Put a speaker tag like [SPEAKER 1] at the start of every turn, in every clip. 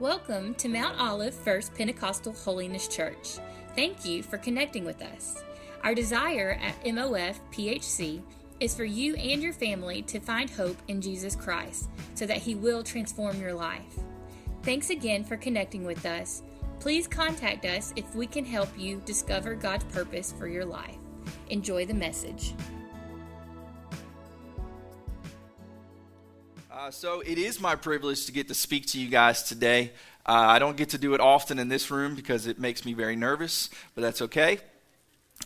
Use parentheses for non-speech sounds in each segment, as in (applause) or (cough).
[SPEAKER 1] Welcome to Mount Olive First Pentecostal Holiness Church. Thank you for connecting with us. Our desire at MOF PHC is for you and your family to find hope in Jesus Christ so that He will transform your life. Thanks again for connecting with us. Please contact us if we can help you discover God's purpose for your life. Enjoy the message.
[SPEAKER 2] Uh, so it is my privilege to get to speak to you guys today. Uh, I don't get to do it often in this room because it makes me very nervous, but that's okay.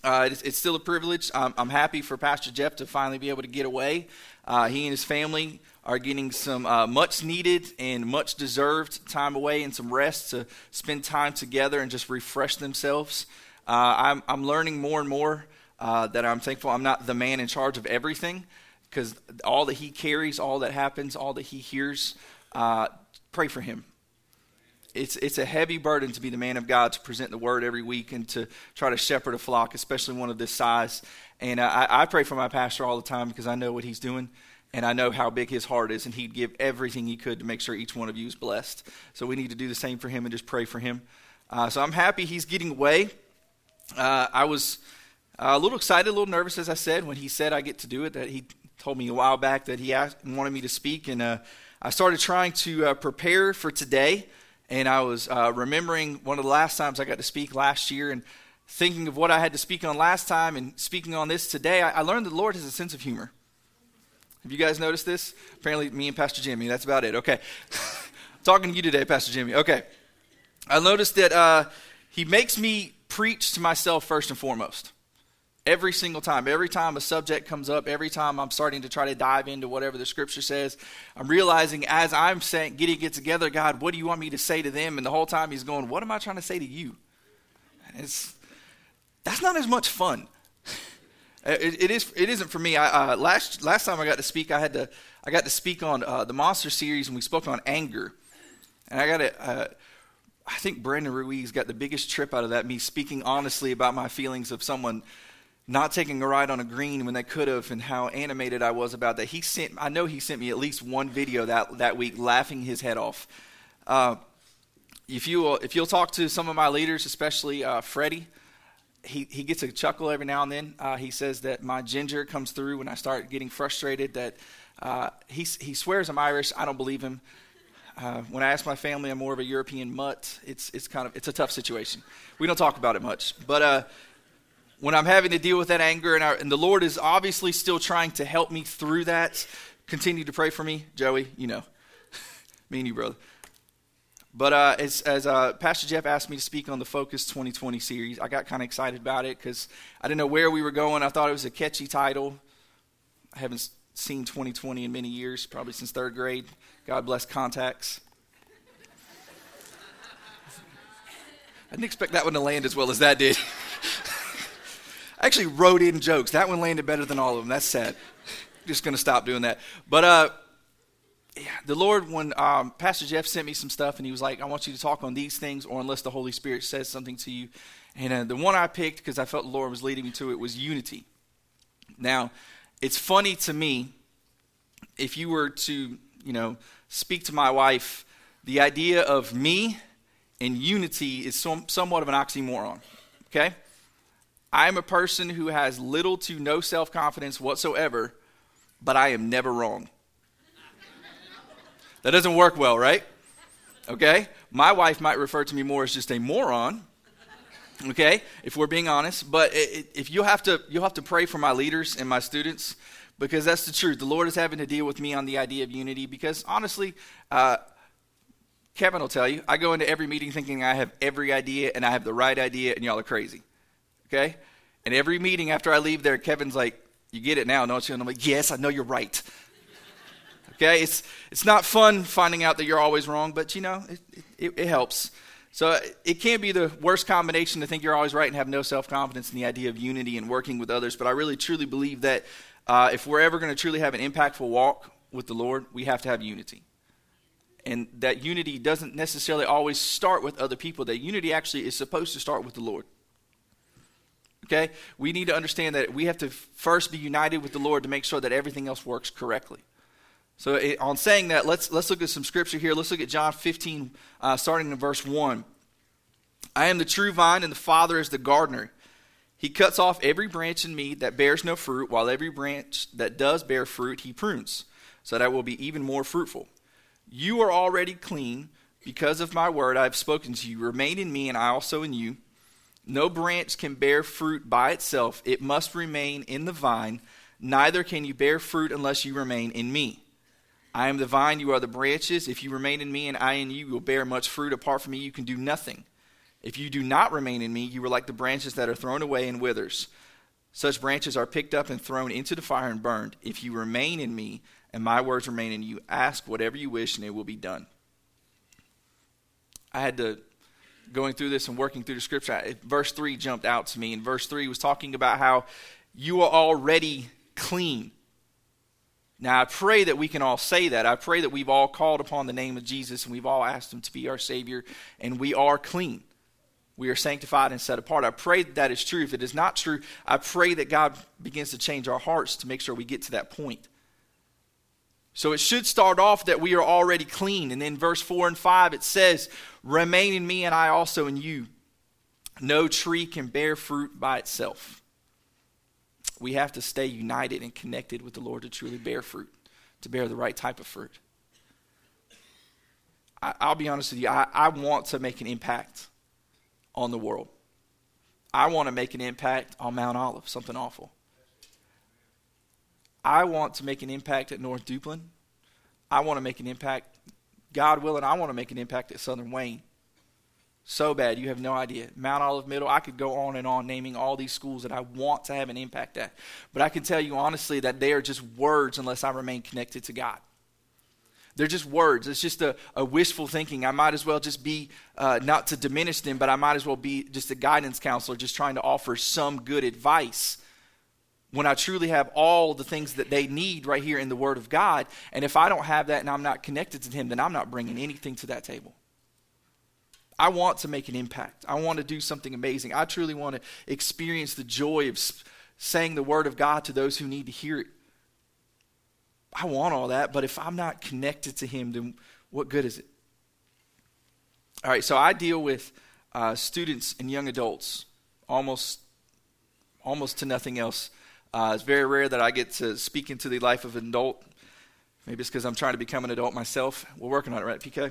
[SPEAKER 2] Uh, it's, it's, still a privilege. I'm, I'm, happy for Pastor Jeff to finally be able to get away. Uh, he and his family are getting some uh, much needed and much deserved time away and some rest to spend time together and just refresh themselves. Uh, I'm, I'm, learning more and more that I'm thankful I'm not the man in charge of everything because all that he carries, all that happens, all that he hears, uh, pray for him it's it's a heavy burden to be the man of God to present the word every week and to try to shepherd a flock, especially one of this size. And uh, I, I pray for my pastor all the time because I know what he's doing and I know how big his heart is, and he'd give everything he could to make sure each one of you is blessed. So we need to do the same for him and just pray for him. Uh, so I'm happy he's getting away. Uh, I was uh, a little excited, a little nervous, as I said, when he said I get to do it. That he told me a while back that he asked, wanted me to speak, and uh, I started trying to uh, prepare for today and I was uh, remembering one of the last times I got to speak last year and thinking of what I had to speak on last time and speaking on this today, I, I learned that the Lord has a sense of humor. Have you guys noticed this? Apparently, me and Pastor Jimmy, that's about it. Okay. (laughs) Talking to you today, Pastor Jimmy. Okay. I noticed that uh, he makes me preach to myself first and foremost. Every single time, every time a subject comes up, every time I'm starting to try to dive into whatever the scripture says, I'm realizing as I'm saying, getting it together, God, what do you want me to say to them? And the whole time he's going, What am I trying to say to you? It's that's not as much fun. It, it is. It isn't for me. I, uh, last last time I got to speak, I had to. I got to speak on uh, the monster series, and we spoke on anger. And I got to. Uh, I think Brandon Ruiz got the biggest trip out of that. Me speaking honestly about my feelings of someone not taking a ride on a green when they could have and how animated I was about that. He sent I know he sent me at least one video that that week laughing his head off. Uh, if you will, if you'll talk to some of my leaders, especially uh, Freddie, he, he gets a chuckle every now and then. Uh, he says that my ginger comes through when I start getting frustrated. That uh, he he swears I'm Irish. I don't believe him. Uh, when I ask my family, I'm more of a European mutt. It's it's kind of it's a tough situation. We don't talk about it much, but uh, when I'm having to deal with that anger, and, I, and the Lord is obviously still trying to help me through that, continue to pray for me, Joey. You know, (laughs) me and you, brother. But uh, as, as uh, Pastor Jeff asked me to speak on the Focus 2020 series, I got kind of excited about it because I didn't know where we were going. I thought it was a catchy title. I haven't seen 2020 in many years, probably since third grade. God bless contacts. (laughs) I didn't expect that one to land as well as that did. (laughs) I actually wrote in jokes. That one landed better than all of them. That's sad. Just going to stop doing that. But uh, yeah, the Lord, when um, Pastor Jeff sent me some stuff, and he was like, "I want you to talk on these things, or unless the Holy Spirit says something to you." And uh, the one I picked because I felt the Lord was leading me to it was unity. Now, it's funny to me if you were to, you know, speak to my wife, the idea of me and unity is some, somewhat of an oxymoron. Okay? I'm a person who has little to no self confidence whatsoever, but I am never wrong. that doesn't work well, right? Okay? My wife might refer to me more as just a moron. Okay, if we're being honest, but if you have to, you'll have to pray for my leaders and my students because that's the truth. The Lord is having to deal with me on the idea of unity because honestly, uh, Kevin will tell you, I go into every meeting thinking I have every idea and I have the right idea, and y'all are crazy okay? And every meeting after I leave there, Kevin's like, You get it now, don't you? And I'm like, Yes, I know you're right. (laughs) okay? It's, it's not fun finding out that you're always wrong, but you know, it, it, it helps. So it can't be the worst combination to think you're always right and have no self confidence in the idea of unity and working with others. But I really truly believe that uh, if we're ever going to truly have an impactful walk with the Lord, we have to have unity. And that unity doesn't necessarily always start with other people. That unity actually is supposed to start with the Lord. Okay? We need to understand that we have to first be united with the Lord to make sure that everything else works correctly. So, it, on saying that, let's, let's look at some scripture here. Let's look at John 15, uh, starting in verse 1. I am the true vine, and the Father is the gardener. He cuts off every branch in me that bears no fruit, while every branch that does bear fruit he prunes, so that will be even more fruitful. You are already clean because of my word I have spoken to you. Remain in me, and I also in you. No branch can bear fruit by itself, it must remain in the vine. Neither can you bear fruit unless you remain in me. I am the vine, you are the branches. If you remain in me and I in you, you will bear much fruit. Apart from me, you can do nothing. If you do not remain in me, you are like the branches that are thrown away and withers. Such branches are picked up and thrown into the fire and burned. If you remain in me and my words remain in you, ask whatever you wish and it will be done. I had to going through this and working through the scripture. Verse 3 jumped out to me, and verse 3 was talking about how you are already clean. Now, I pray that we can all say that. I pray that we've all called upon the name of Jesus and we've all asked Him to be our Savior, and we are clean. We are sanctified and set apart. I pray that, that is true. If it is not true, I pray that God begins to change our hearts to make sure we get to that point. So it should start off that we are already clean. And then verse 4 and 5, it says, Remain in me, and I also in you. No tree can bear fruit by itself we have to stay united and connected with the Lord to truly bear fruit, to bear the right type of fruit. I, will be honest with you, I, I want to make an impact on the world. I want to make an impact on Mount Olive, something awful. I want to make an impact at North Duplin. I want to make an impact, God willing, I want to make an impact at Southern Wayne. So bad, you have no idea. Mount Olive Middle, I could go on and on naming all these schools that I want to have an impact at. But I can tell you honestly that they are just words unless I remain connected to God. They're just words. It's just a, a wishful thinking. I might as well just be, uh, not to diminish them, but I might as well be just a guidance counselor just trying to offer some good advice when I truly have all the things that they need right here in the Word of God. And if I don't have that and I'm not connected to Him, then I'm not bringing anything to that table. I want to make an impact. I want to do something amazing. I truly want to experience the joy of saying the word of God to those who need to hear it. I want all that, but if I'm not connected to Him, then what good is it? All right, so I deal with uh, students and young adults almost, almost to nothing else. Uh, it's very rare that I get to speak into the life of an adult. Maybe it's because I'm trying to become an adult myself. We're working on it, right, PK?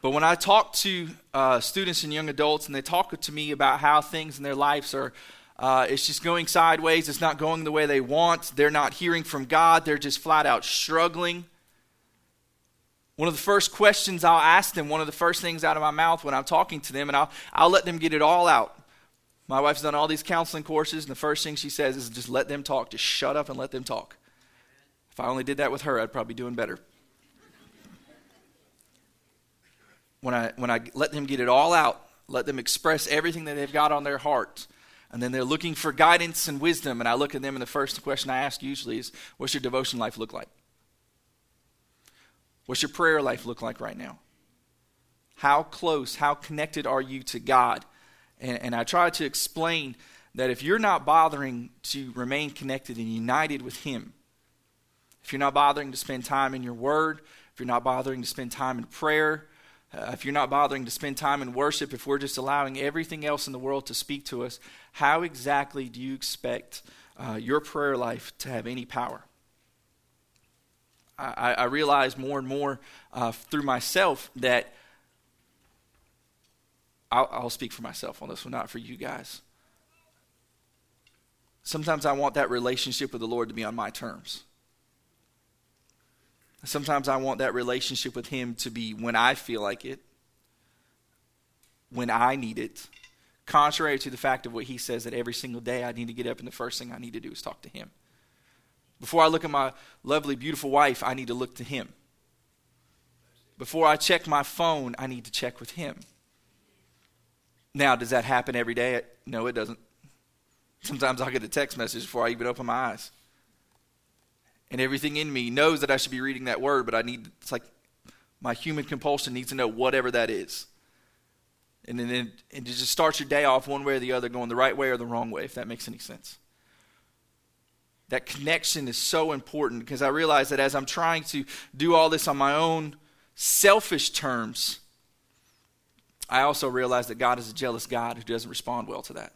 [SPEAKER 2] But when I talk to uh, students and young adults and they talk to me about how things in their lives are, uh, it's just going sideways, it's not going the way they want, they're not hearing from God, they're just flat out struggling. One of the first questions I'll ask them, one of the first things out of my mouth when I'm talking to them, and I'll, I'll let them get it all out. My wife's done all these counseling courses, and the first thing she says is just let them talk. Just shut up and let them talk. If I only did that with her, I'd probably be doing better. when I, when I let them get it all out, let them express everything that they've got on their heart, and then they're looking for guidance and wisdom, and I look at them, and the first question I ask usually is, What's your devotion life look like? What's your prayer life look like right now? How close, how connected are you to God? And, and I try to explain that if you're not bothering to remain connected and united with Him, if you're not bothering to spend time in your Word, if you're not bothering to spend time in prayer, uh, if you're not bothering to spend time in worship, if we're just allowing everything else in the world to speak to us, how exactly do you expect uh, your prayer life to have any power? I, I realize more and more uh, through myself that I'll, I'll speak for myself on this one, not for you guys. Sometimes I want that relationship with the Lord to be on my terms. Sometimes I want that relationship with Him to be when I feel like it, when I need it, contrary to the fact of what He says that every single day I need to get up and the first thing I need to do is talk to Him. Before I look at my lovely, beautiful wife, I need to look to Him. Before I check my phone, I need to check with Him. Now, does that happen every day? No, it doesn't. Sometimes I'll get a text message before I even open my eyes and everything in me knows that I should be reading that word, but I need, it's like my human compulsion needs to know whatever that is. And then it, it just starts your day off one way or the other, going the right way or the wrong way, if that makes any sense. that connection is so important because I realize that as I'm trying to do all this on my own selfish terms, I also realize that God is a jealous God who doesn't respond well to that.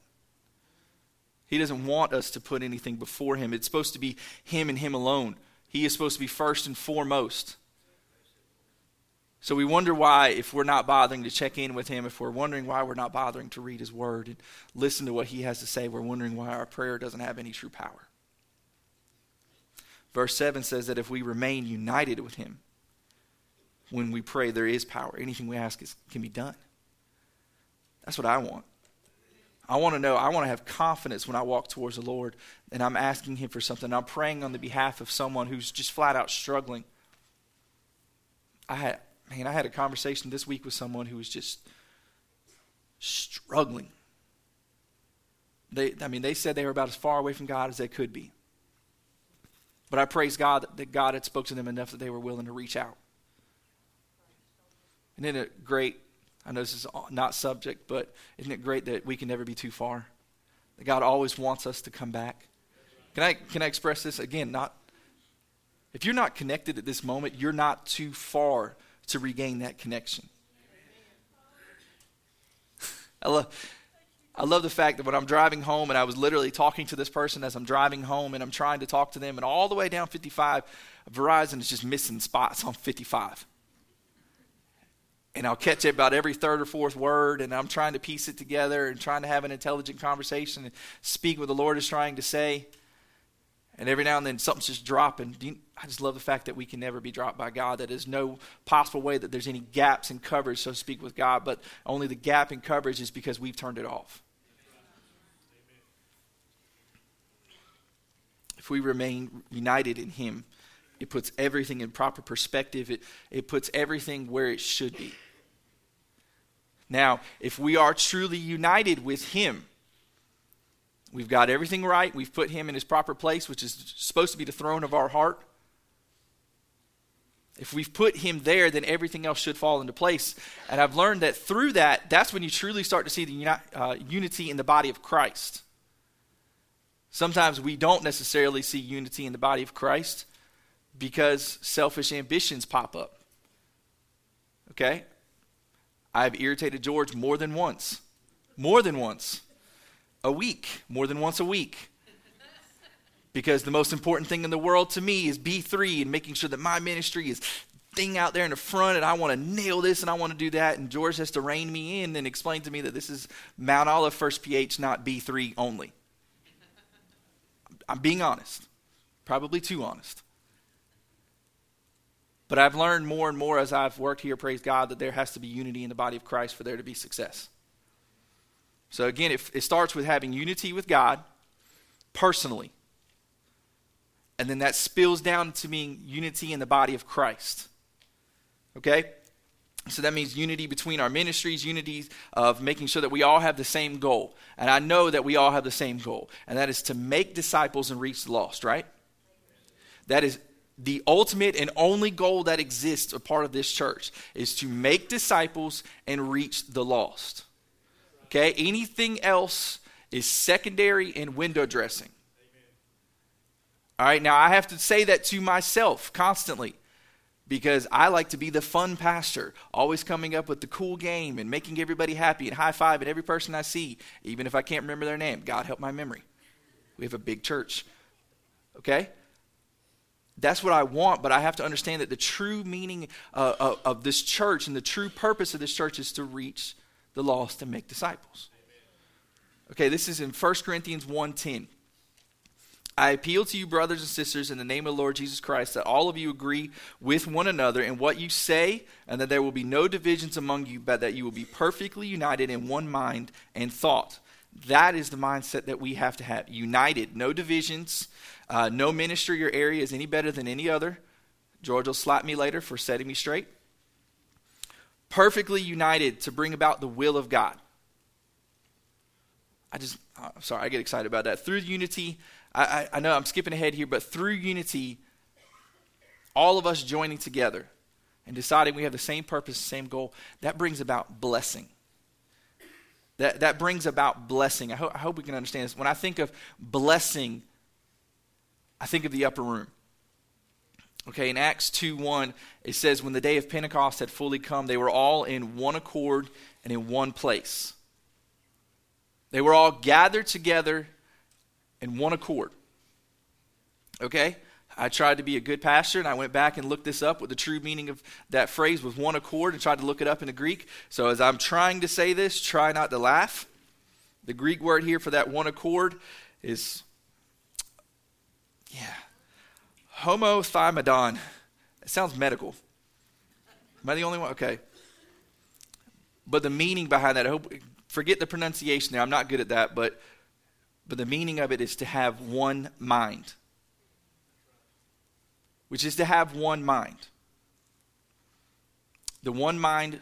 [SPEAKER 2] He doesn't want us to put anything before Him. It's supposed to be Him and Him alone. He is supposed to be first and foremost. So we wonder why, if we're not bothering to check in with Him, if we're wondering why we're not bothering to read His Word and listen to what He has to say, we're wondering why our prayer doesn't have any true power. Verse 7 says that if we remain united with Him, when we pray, there is power. Anything we ask is, can be done. That's what I want. I want to know, I want to have confidence when I walk towards the Lord and I'm asking Him for something. I'm praying on the behalf of someone who's just flat out struggling. I had, man, I had a conversation this week with someone who was just struggling. They, I mean, they said they were about as far away from God as they could be. But I praise God that God had spoken to them enough that they were willing to reach out. And isn't great? I know this is not subject, but isn't it great that we can never be too far? That God always wants us to come back. Can I, can I express this again? Not if you're not connected at this moment, you're not too far to regain that connection. (laughs) I love, I love the fact that when I'm driving home, and I was literally talking to this person as I'm driving home, and I'm trying to talk to them, and all the way down 55, Verizon is just missing spots on 55. And I'll catch it about every third or fourth word, and I'm trying to piece it together and trying to have an intelligent conversation and speak what the Lord is trying to say. And every now and then something's just dropping. You, I just love the fact that we can never be dropped by God. That there's no possible way that there's any gaps in coverage, so to speak, with God. But only the gap in coverage is because we've turned it off. If we remain united in Him, it puts everything in proper perspective. It, it puts everything where it should be. Now, if we are truly united with Him, We've got everything right. We've put him in his proper place, which is supposed to be the throne of our heart. If we've put him there, then everything else should fall into place. And I've learned that through that, that's when you truly start to see the uni- uh, unity in the body of Christ. Sometimes we don't necessarily see unity in the body of Christ because selfish ambitions pop up. Okay? I've irritated George more than once. More than once a week, more than once a week. Because the most important thing in the world to me is B3 and making sure that my ministry is thing out there in the front and I want to nail this and I want to do that. And George has to rein me in and explain to me that this is Mount Olive First PH, not B3 only. I'm being honest, probably too honest. But I've learned more and more as I've worked here, praise God, that there has to be unity in the body of Christ for there to be success. So again, it, it starts with having unity with God personally. And then that spills down to being unity in the body of Christ. Okay? So that means unity between our ministries, unity of making sure that we all have the same goal. And I know that we all have the same goal, and that is to make disciples and reach the lost, right? That is the ultimate and only goal that exists a part of this church is to make disciples and reach the lost. Okay? Anything else is secondary and window dressing. All right, now I have to say that to myself constantly because I like to be the fun pastor, always coming up with the cool game and making everybody happy and high five at every person I see, even if I can't remember their name. God help my memory. We have a big church. Okay? That's what I want, but I have to understand that the true meaning uh, of, of this church and the true purpose of this church is to reach the lost and make disciples. Okay, this is in 1 Corinthians 1:10. I appeal to you, brothers and sisters, in the name of the Lord Jesus Christ, that all of you agree with one another in what you say, and that there will be no divisions among you, but that you will be perfectly united in one mind and thought. That is the mindset that we have to have. United, no divisions, uh, no ministry or area is any better than any other. George will slap me later for setting me straight perfectly united to bring about the will of God. I just, I'm uh, sorry, I get excited about that. Through unity, I, I, I know I'm skipping ahead here, but through unity, all of us joining together and deciding we have the same purpose, same goal, that brings about blessing. That, that brings about blessing. I, ho- I hope we can understand this. When I think of blessing, I think of the upper room. Okay, in Acts 2 1, it says, When the day of Pentecost had fully come, they were all in one accord and in one place. They were all gathered together in one accord. Okay? I tried to be a good pastor, and I went back and looked this up, what the true meaning of that phrase was one accord, and tried to look it up in the Greek. So as I'm trying to say this, try not to laugh. The Greek word here for that one accord is, yeah, homothymadon. It sounds medical. Am I the only one? Okay. But the meaning behind that, I hope, forget the pronunciation there. I'm not good at that, but but the meaning of it is to have one mind. Which is to have one mind. The one mind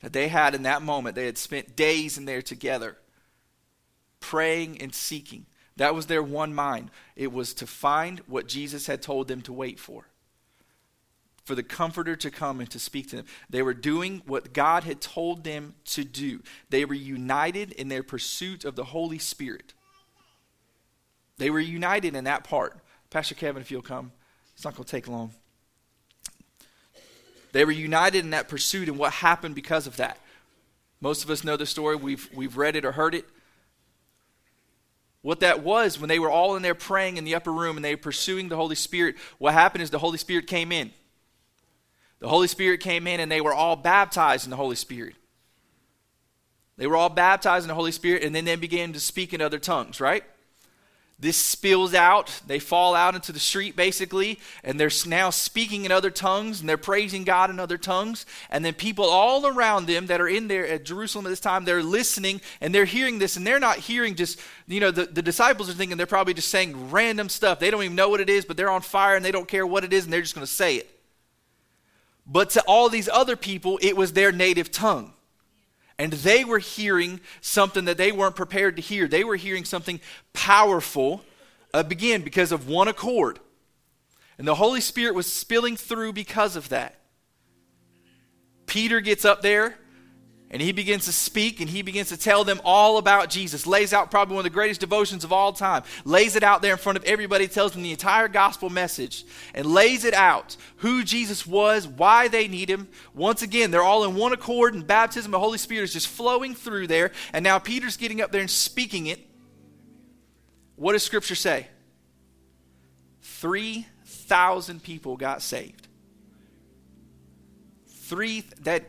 [SPEAKER 2] that they had in that moment, they had spent days in there together, praying and seeking. That was their one mind. It was to find what Jesus had told them to wait for. For the Comforter to come and to speak to them. They were doing what God had told them to do. They were united in their pursuit of the Holy Spirit. They were united in that part. Pastor Kevin, if you'll come, it's not going to take long. They were united in that pursuit and what happened because of that. Most of us know the story. We've, we've read it or heard it. What that was, when they were all in there praying in the upper room and they were pursuing the Holy Spirit, what happened is the Holy Spirit came in. The Holy Spirit came in and they were all baptized in the Holy Spirit. They were all baptized in the Holy Spirit and then they began to speak in other tongues, right? This spills out. They fall out into the street, basically, and they're now speaking in other tongues and they're praising God in other tongues. And then people all around them that are in there at Jerusalem at this time, they're listening and they're hearing this, and they're not hearing just, you know, the, the disciples are thinking they're probably just saying random stuff. They don't even know what it is, but they're on fire and they don't care what it is, and they're just going to say it. But to all these other people, it was their native tongue. And they were hearing something that they weren't prepared to hear. They were hearing something powerful uh, begin because of one accord. And the Holy Spirit was spilling through because of that. Peter gets up there and he begins to speak and he begins to tell them all about Jesus. Lays out probably one of the greatest devotions of all time. Lays it out there in front of everybody, tells them the entire gospel message, and lays it out who Jesus was, why they need him. Once again, they're all in one accord, and baptism, of the Holy Spirit is just flowing through there. And now Peter's getting up there and speaking it. What does Scripture say? 3,000 people got saved. Three, that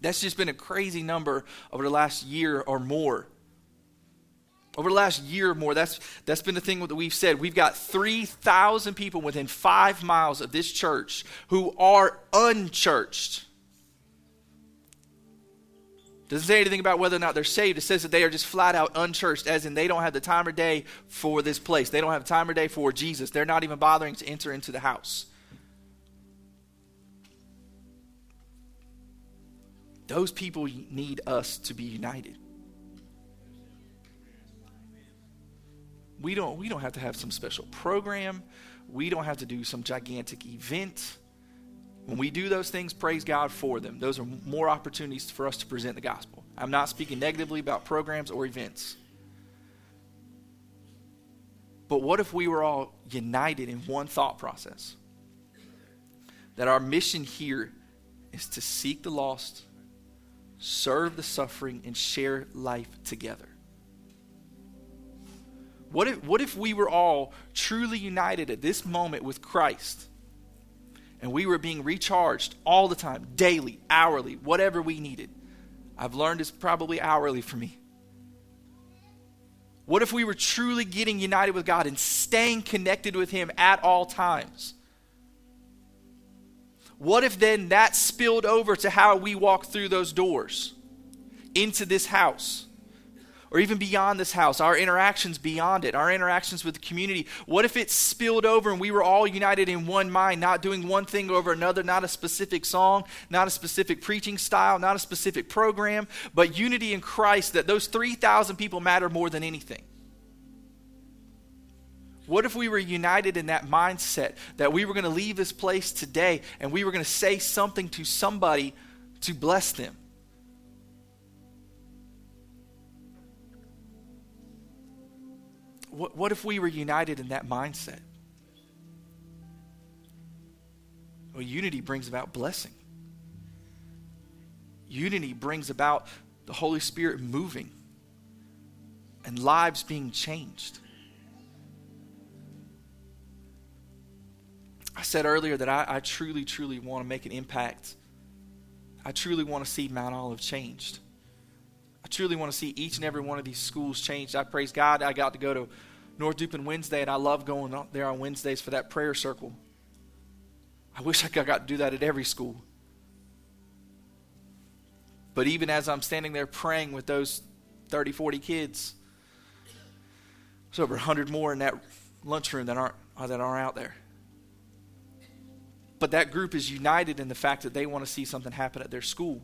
[SPEAKER 2] that's just been a crazy number over the last year or more. Over the last year or more, that's, that's been the thing that we've said. We've got 3,000 people within five miles of this church who are unchurched. Doesn't say anything about whether or not they're saved. It says that they are just flat out unchurched, as in they don't have the time or day for this place. They don't have time or day for Jesus. They're not even bothering to enter into the house. Those people need us to be united. We don't, we don't have to have some special program. We don't have to do some gigantic event. When we do those things, praise God for them. Those are more opportunities for us to present the gospel. I'm not speaking negatively about programs or events. But what if we were all united in one thought process? That our mission here is to seek the lost serve the suffering, and share life together. What if, what if we were all truly united at this moment with Christ and we were being recharged all the time, daily, hourly, whatever we needed? I've learned it's probably hourly for me. What if we were truly getting united with God and staying connected with Him at all times? What if then that spilled over to how we walk through those doors into this house? Or even beyond this house, our interactions beyond it, our interactions with the community. What if it spilled over and we were all united in one mind, not doing one thing over another, not a specific song, not a specific preaching style, not a specific program, but unity in Christ that those 3,000 people matter more than anything? What if we were united in that mindset that we were going to leave this place today and we were going to say something to somebody to bless them? What, what if we were united in that mindset? Well, unity brings about blessing. Unity brings about the Holy Spirit moving and lives being changed. I said earlier that I, I truly, truly want to make an impact. I truly want to see Mount Olive changed. I truly want to see each and every one of these schools changed. I praise God. I got to go to North Duplin Wednesday, and I love going there on Wednesdays for that prayer circle. I wish I got to do that at every school. But even as I'm standing there praying with those 30, 40 kids, there's over 100 more in that lunchroom that aren't, that aren't out there. But that group is united in the fact that they want to see something happen at their school.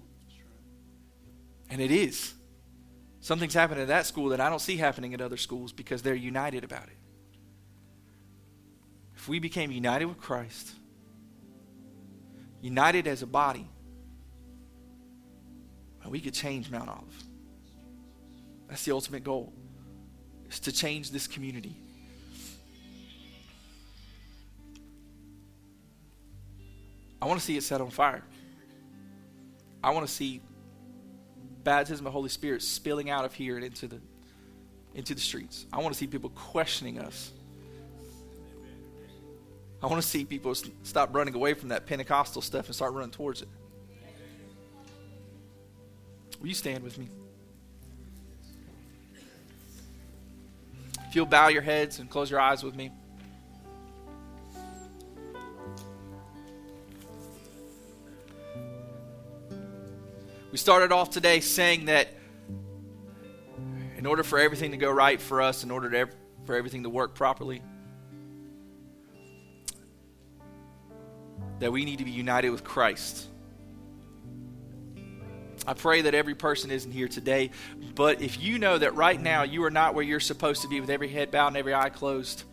[SPEAKER 2] And it is. Something's happening at that school that I don't see happening at other schools because they're united about it. If we became united with Christ, united as a body, we could change Mount Olive. That's the ultimate goal, is to change this community. I want to see it set on fire. I want to see baptism of the Holy Spirit spilling out of here and into the into the streets. I want to see people questioning us. I want to see people stop running away from that Pentecostal stuff and start running towards it. Will you stand with me? If you'll bow your heads and close your eyes with me. We started off today saying that in order for everything to go right for us, in order to, for everything to work properly, that we need to be united with Christ. I pray that every person isn't here today, but if you know that right now you are not where you're supposed to be with every head bowed and every eye closed,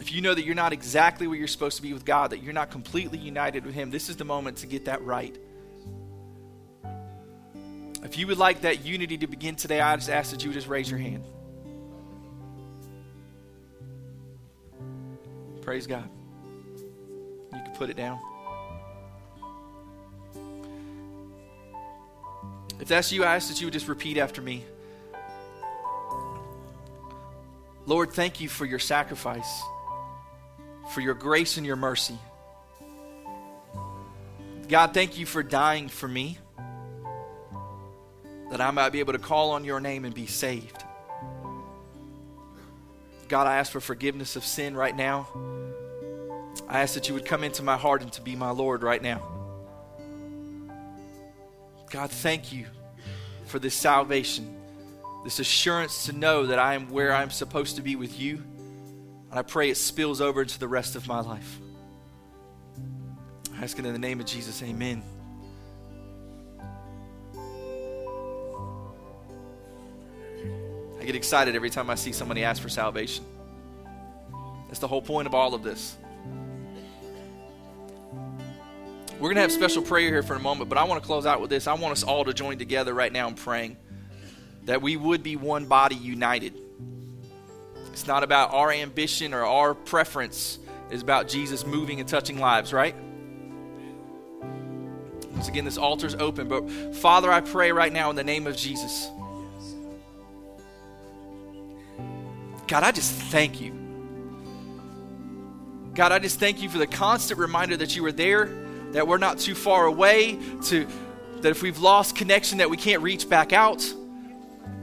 [SPEAKER 2] if you know that you're not exactly where you're supposed to be with God, that you're not completely united with Him, this is the moment to get that right. If you would like that unity to begin today, I just ask that you would just raise your hand. Praise God. You can put it down. If that's you, I ask that you would just repeat after me. Lord, thank you for your sacrifice, for your grace and your mercy. God, thank you for dying for me that I might be able to call on your name and be saved. God, I ask for forgiveness of sin right now. I ask that you would come into my heart and to be my Lord right now. God, thank you for this salvation, this assurance to know that I am where I'm supposed to be with you. And I pray it spills over into the rest of my life. I ask it in the name of Jesus, amen. Get excited every time I see somebody ask for salvation. That's the whole point of all of this. We're going to have special prayer here for a moment, but I want to close out with this. I want us all to join together right now in praying that we would be one body united. It's not about our ambition or our preference, it's about Jesus moving and touching lives, right? Once again, this altar's open, but Father, I pray right now in the name of Jesus God, I just thank you. God, I just thank you for the constant reminder that you are there, that we're not too far away, to that if we've lost connection that we can't reach back out.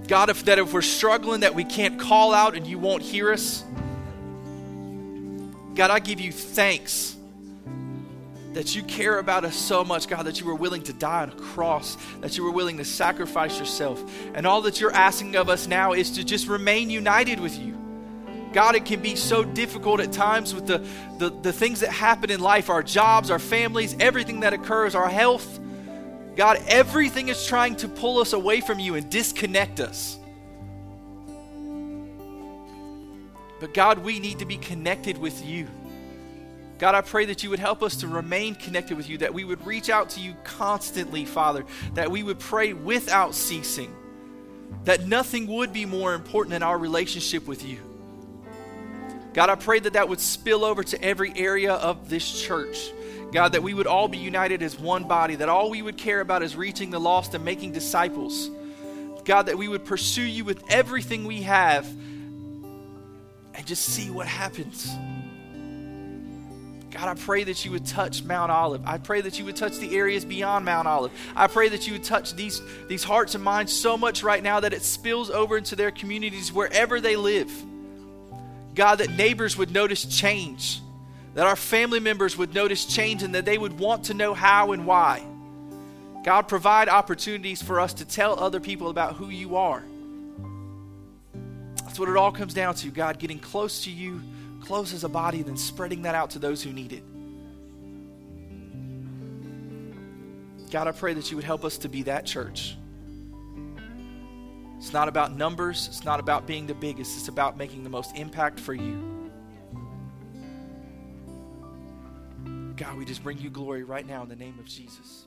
[SPEAKER 2] God, if that if we're struggling that we can't call out and you won't hear us. God, I give you thanks that you care about us so much, God, that you were willing to die on a cross, that you were willing to sacrifice yourself. And all that you're asking of us now is to just remain united with you. God, it can be so difficult at times with the, the, the things that happen in life our jobs, our families, everything that occurs, our health. God, everything is trying to pull us away from you and disconnect us. But God, we need to be connected with you. God, I pray that you would help us to remain connected with you, that we would reach out to you constantly, Father, that we would pray without ceasing. that nothing would be more important than our relationship with you. God, I pray that that would spill over to every area of this church. God, that we would all be united as one body, that all we would care about is reaching the lost and making disciples. God, that we would pursue you with everything we have and just see what happens. God, I pray that you would touch Mount Olive. I pray that you would touch the areas beyond Mount Olive. I pray that you would touch these, these hearts and minds so much right now that it spills over into their communities wherever they live. God, that neighbors would notice change, that our family members would notice change, and that they would want to know how and why. God, provide opportunities for us to tell other people about who you are. That's what it all comes down to, God, getting close to you close as a body, and then spreading that out to those who need it. God, I pray that you would help us to be that church. It's not about numbers, it's not about being the biggest, it's about making the most impact for you. God, we just bring you glory right now in the name of Jesus.